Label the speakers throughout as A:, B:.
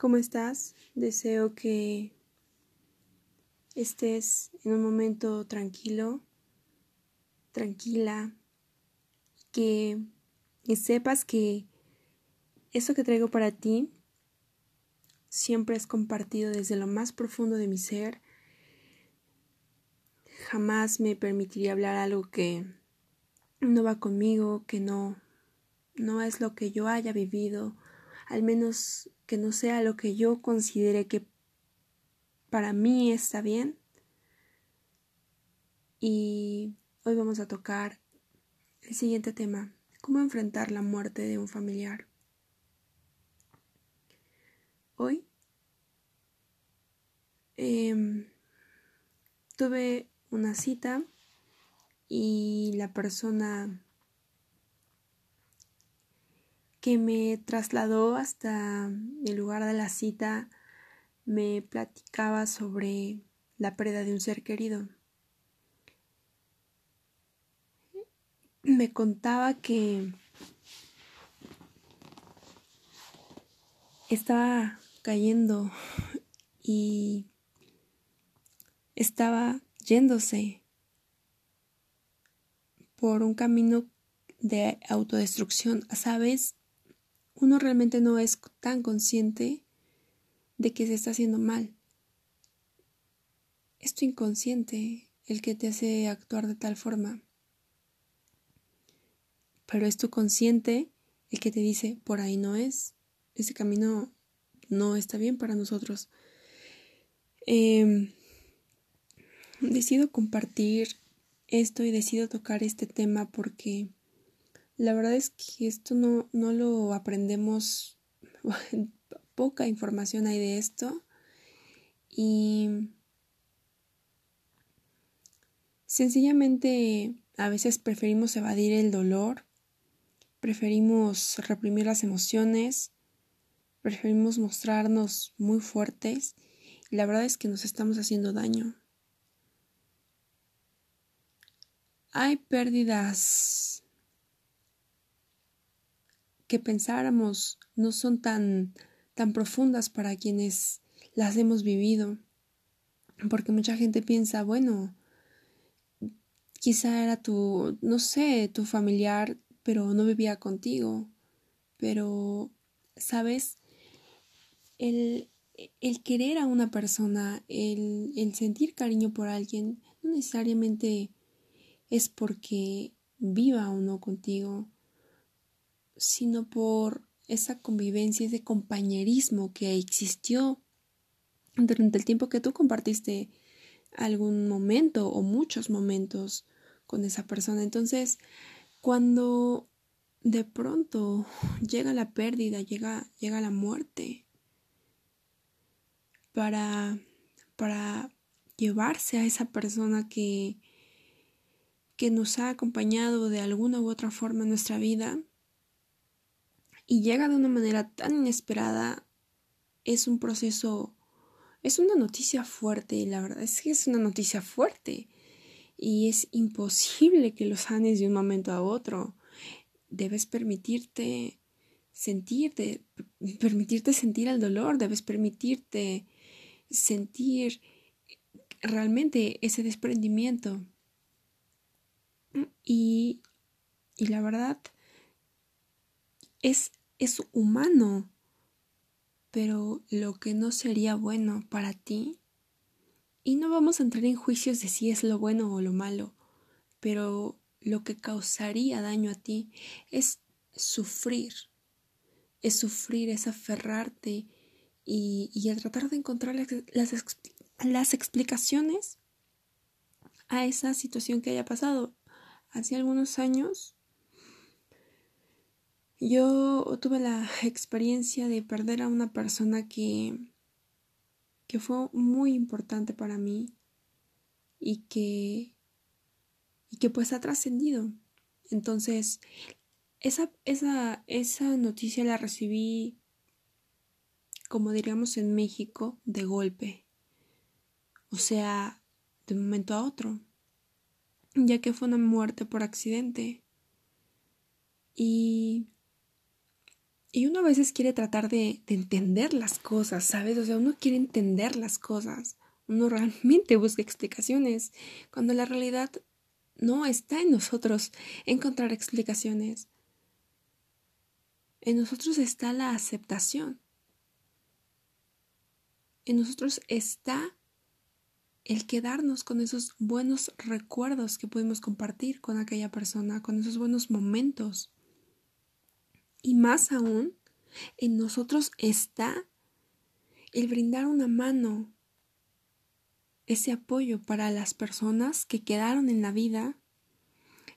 A: ¿Cómo estás? Deseo que estés en un momento tranquilo, tranquila, que, sepas que eso que traigo para ti siempre es compartido desde lo más profundo de mi ser. Jamás me permitiría hablar algo que no va conmigo, que no no es lo que yo haya vivido, al menos que no sea lo que yo considere que para mí está bien. Y hoy vamos a tocar el siguiente tema, cómo enfrentar la muerte de un familiar. Hoy em, tuve una cita y la persona que me trasladó hasta el lugar de la cita me platicaba sobre la pérdida de un ser querido. Me contaba que estaba cayendo y estaba yéndose por un camino de autodestrucción. ¿Sabes? Uno realmente no es tan consciente de que se está haciendo mal. Es tu inconsciente el que te hace actuar de tal forma. Pero es tu consciente el que te dice, por ahí no es, ese camino no está bien para nosotros. Eh, decido compartir esto y decido tocar este tema porque la verdad es que esto no, no lo aprendemos, poca información hay de esto y sencillamente a veces preferimos evadir el dolor, preferimos reprimir las emociones, preferimos mostrarnos muy fuertes y la verdad es que nos estamos haciendo daño. Hay pérdidas que pensáramos no son tan, tan profundas para quienes las hemos vivido. Porque mucha gente piensa, bueno, quizá era tu, no sé, tu familiar, pero no vivía contigo. Pero, ¿sabes? El, el querer a una persona, el, el sentir cariño por alguien, no necesariamente es porque viva o no contigo sino por esa convivencia, ese compañerismo que existió durante el tiempo que tú compartiste algún momento o muchos momentos con esa persona. Entonces, cuando de pronto llega la pérdida, llega, llega la muerte, para, para llevarse a esa persona que, que nos ha acompañado de alguna u otra forma en nuestra vida, y llega de una manera tan inesperada, es un proceso, es una noticia fuerte, la verdad es que es una noticia fuerte y es imposible que lo sanes de un momento a otro. Debes permitirte sentirte, permitirte sentir el dolor, debes permitirte sentir realmente ese desprendimiento. Y, y la verdad es es humano, pero lo que no sería bueno para ti, y no vamos a entrar en juicios de si es lo bueno o lo malo, pero lo que causaría daño a ti es sufrir, es sufrir, es aferrarte y, y tratar de encontrar las, las, las explicaciones a esa situación que haya pasado. Hace algunos años yo tuve la experiencia de perder a una persona que, que fue muy importante para mí y que, y que pues ha trascendido. Entonces, esa, esa, esa noticia la recibí, como diríamos en México, de golpe. O sea, de un momento a otro. Ya que fue una muerte por accidente. Y Y uno a veces quiere tratar de, de, entender las cosas, ¿sabes? O sea, uno quiere entender las cosas. Uno realmente busca explicaciones, cuando la realidad no está en nosotros encontrar explicaciones. En nosotros está la aceptación. En nosotros está el quedarnos con esos buenos recuerdos que pudimos compartir con aquella persona, con esos buenos momentos. Y más aún, en nosotros está el brindar una mano, ese apoyo para las personas que quedaron en la vida,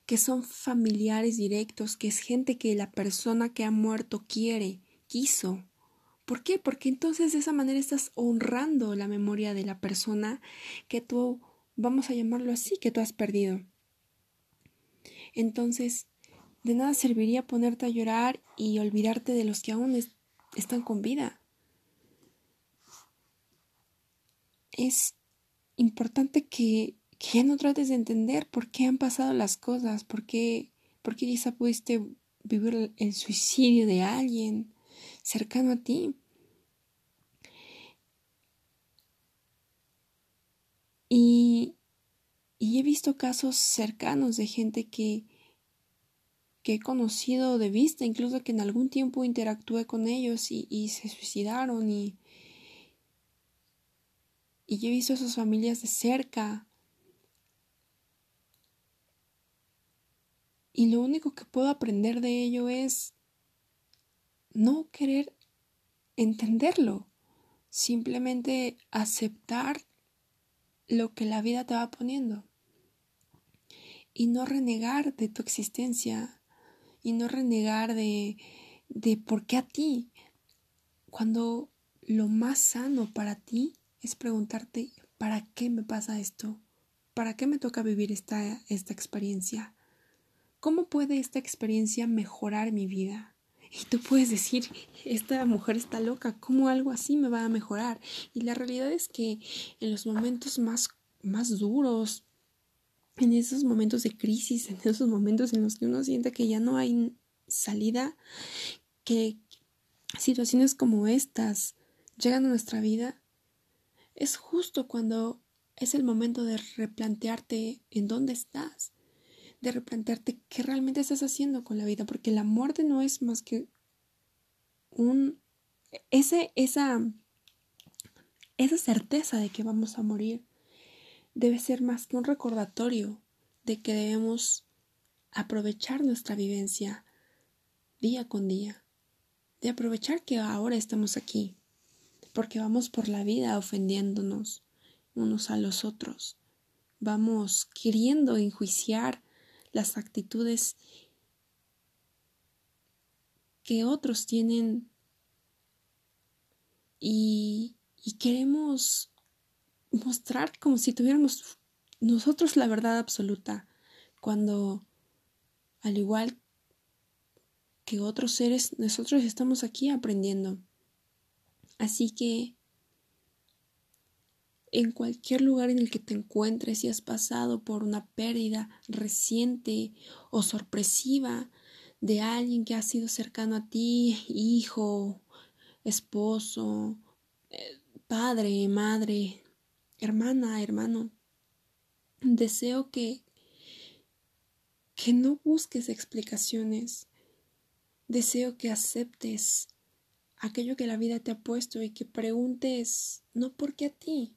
A: que son familiares directos, que es gente que la persona que ha muerto quiere, quiso. ¿Por qué? Porque entonces de esa manera estás honrando la memoria de la persona que tú, vamos a llamarlo así, que tú has perdido. Entonces, de nada serviría ponerte a llorar y olvidarte de los que aún están con vida. Es importante que, que, ya no trates de entender por qué han pasado las cosas, por qué, por qué quizá pudiste vivir el suicidio de alguien cercano a ti. Y, y he visto casos cercanos de gente que, que he conocido de vista, incluso que en algún tiempo interactué con ellos y, se suicidaron y, y he visto a sus familias de cerca. Y lo único que puedo aprender de ello es no querer entenderlo, simplemente aceptar lo que la vida te va poniendo y no renegar de tu existencia y no renegar de, de por qué a ti, cuando lo más sano para ti es preguntarte, ¿para qué me pasa esto? ¿Para qué me toca vivir esta, esta experiencia? ¿Cómo puede esta experiencia mejorar mi vida? Y tú puedes decir, esta mujer está loca, ¿cómo algo así me va a mejorar? Y la realidad es que en los momentos más, más duros, en esos momentos de crisis, en esos momentos en los que uno siente que ya no hay salida, que situaciones como estas llegan a nuestra vida, es justo cuando es el momento de replantearte en dónde estás, de replantearte qué realmente estás haciendo con la vida, porque la muerte no es más que un ese esa esa certeza de que vamos a morir debe ser más que un recordatorio de que debemos aprovechar nuestra vivencia día con día, de aprovechar que ahora estamos aquí, porque vamos por la vida ofendiéndonos unos a los otros, vamos queriendo enjuiciar las actitudes que otros tienen y, y queremos mostrar como si tuviéramos nosotros la verdad absoluta, cuando, al igual que otros seres, nosotros estamos aquí aprendiendo. Así que, en cualquier lugar en el que te encuentres, si has pasado por una pérdida reciente o sorpresiva de alguien que ha sido cercano a ti, hijo, esposo, eh, padre, madre, hermana, hermano, deseo que que no busques explicaciones. Deseo que aceptes aquello que la vida te ha puesto y que preguntes no por qué a ti.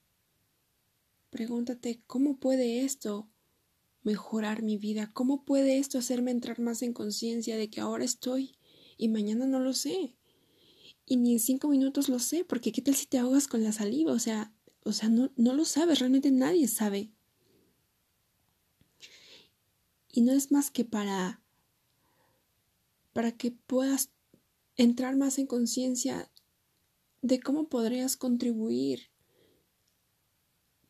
A: Pregúntate cómo puede esto mejorar mi vida, cómo puede esto hacerme entrar más en conciencia de que ahora estoy y mañana no lo sé. Y ni en cinco minutos lo sé, porque qué tal si te ahogas con la saliva, o sea, o sea, no, no lo sabes, realmente nadie sabe. Y no es más que para para que puedas entrar más en conciencia de cómo podrías contribuir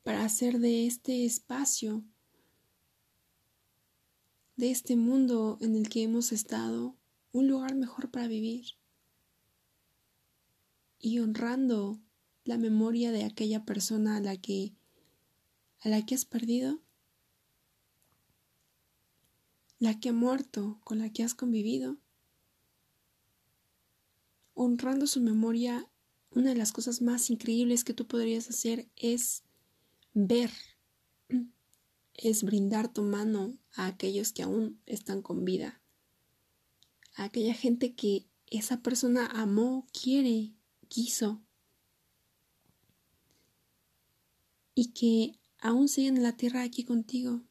A: para hacer de este espacio, de este mundo en el que hemos estado, un lugar mejor para vivir. Y honrando la memoria de aquella persona a la que a la que has perdido, la que ha muerto, con la que has convivido, honrando su memoria, una de las cosas más increíbles que tú podrías hacer es ver, es brindar tu mano a aquellos que aún están con vida, a aquella gente que esa persona amó, quiere, quiso y que aún siguen en la tierra aquí contigo.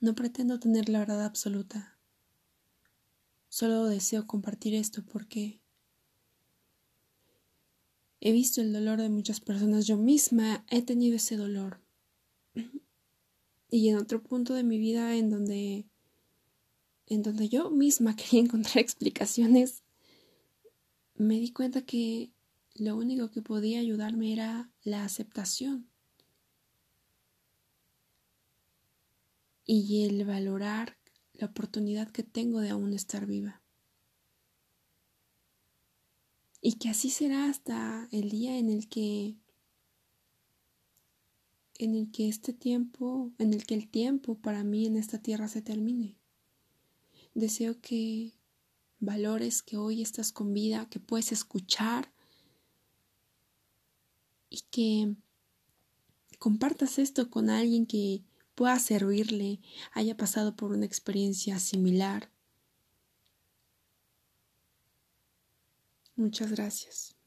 A: No pretendo tener la verdad absoluta. Solo deseo compartir esto porque he visto el dolor de muchas personas. Yo misma he tenido ese dolor. Y en otro punto de mi vida en donde en donde yo misma quería encontrar explicaciones, me di cuenta que lo único que podía ayudarme era la aceptación y el valorar la oportunidad que tengo de aún estar viva. Y que así será hasta el día en el que en el que este tiempo, en el que el tiempo para mí en esta tierra se termine. Deseo que valores que hoy estás con vida, que puedes escuchar y que compartas esto con alguien que pueda servirle, haya pasado por una experiencia similar. Muchas gracias.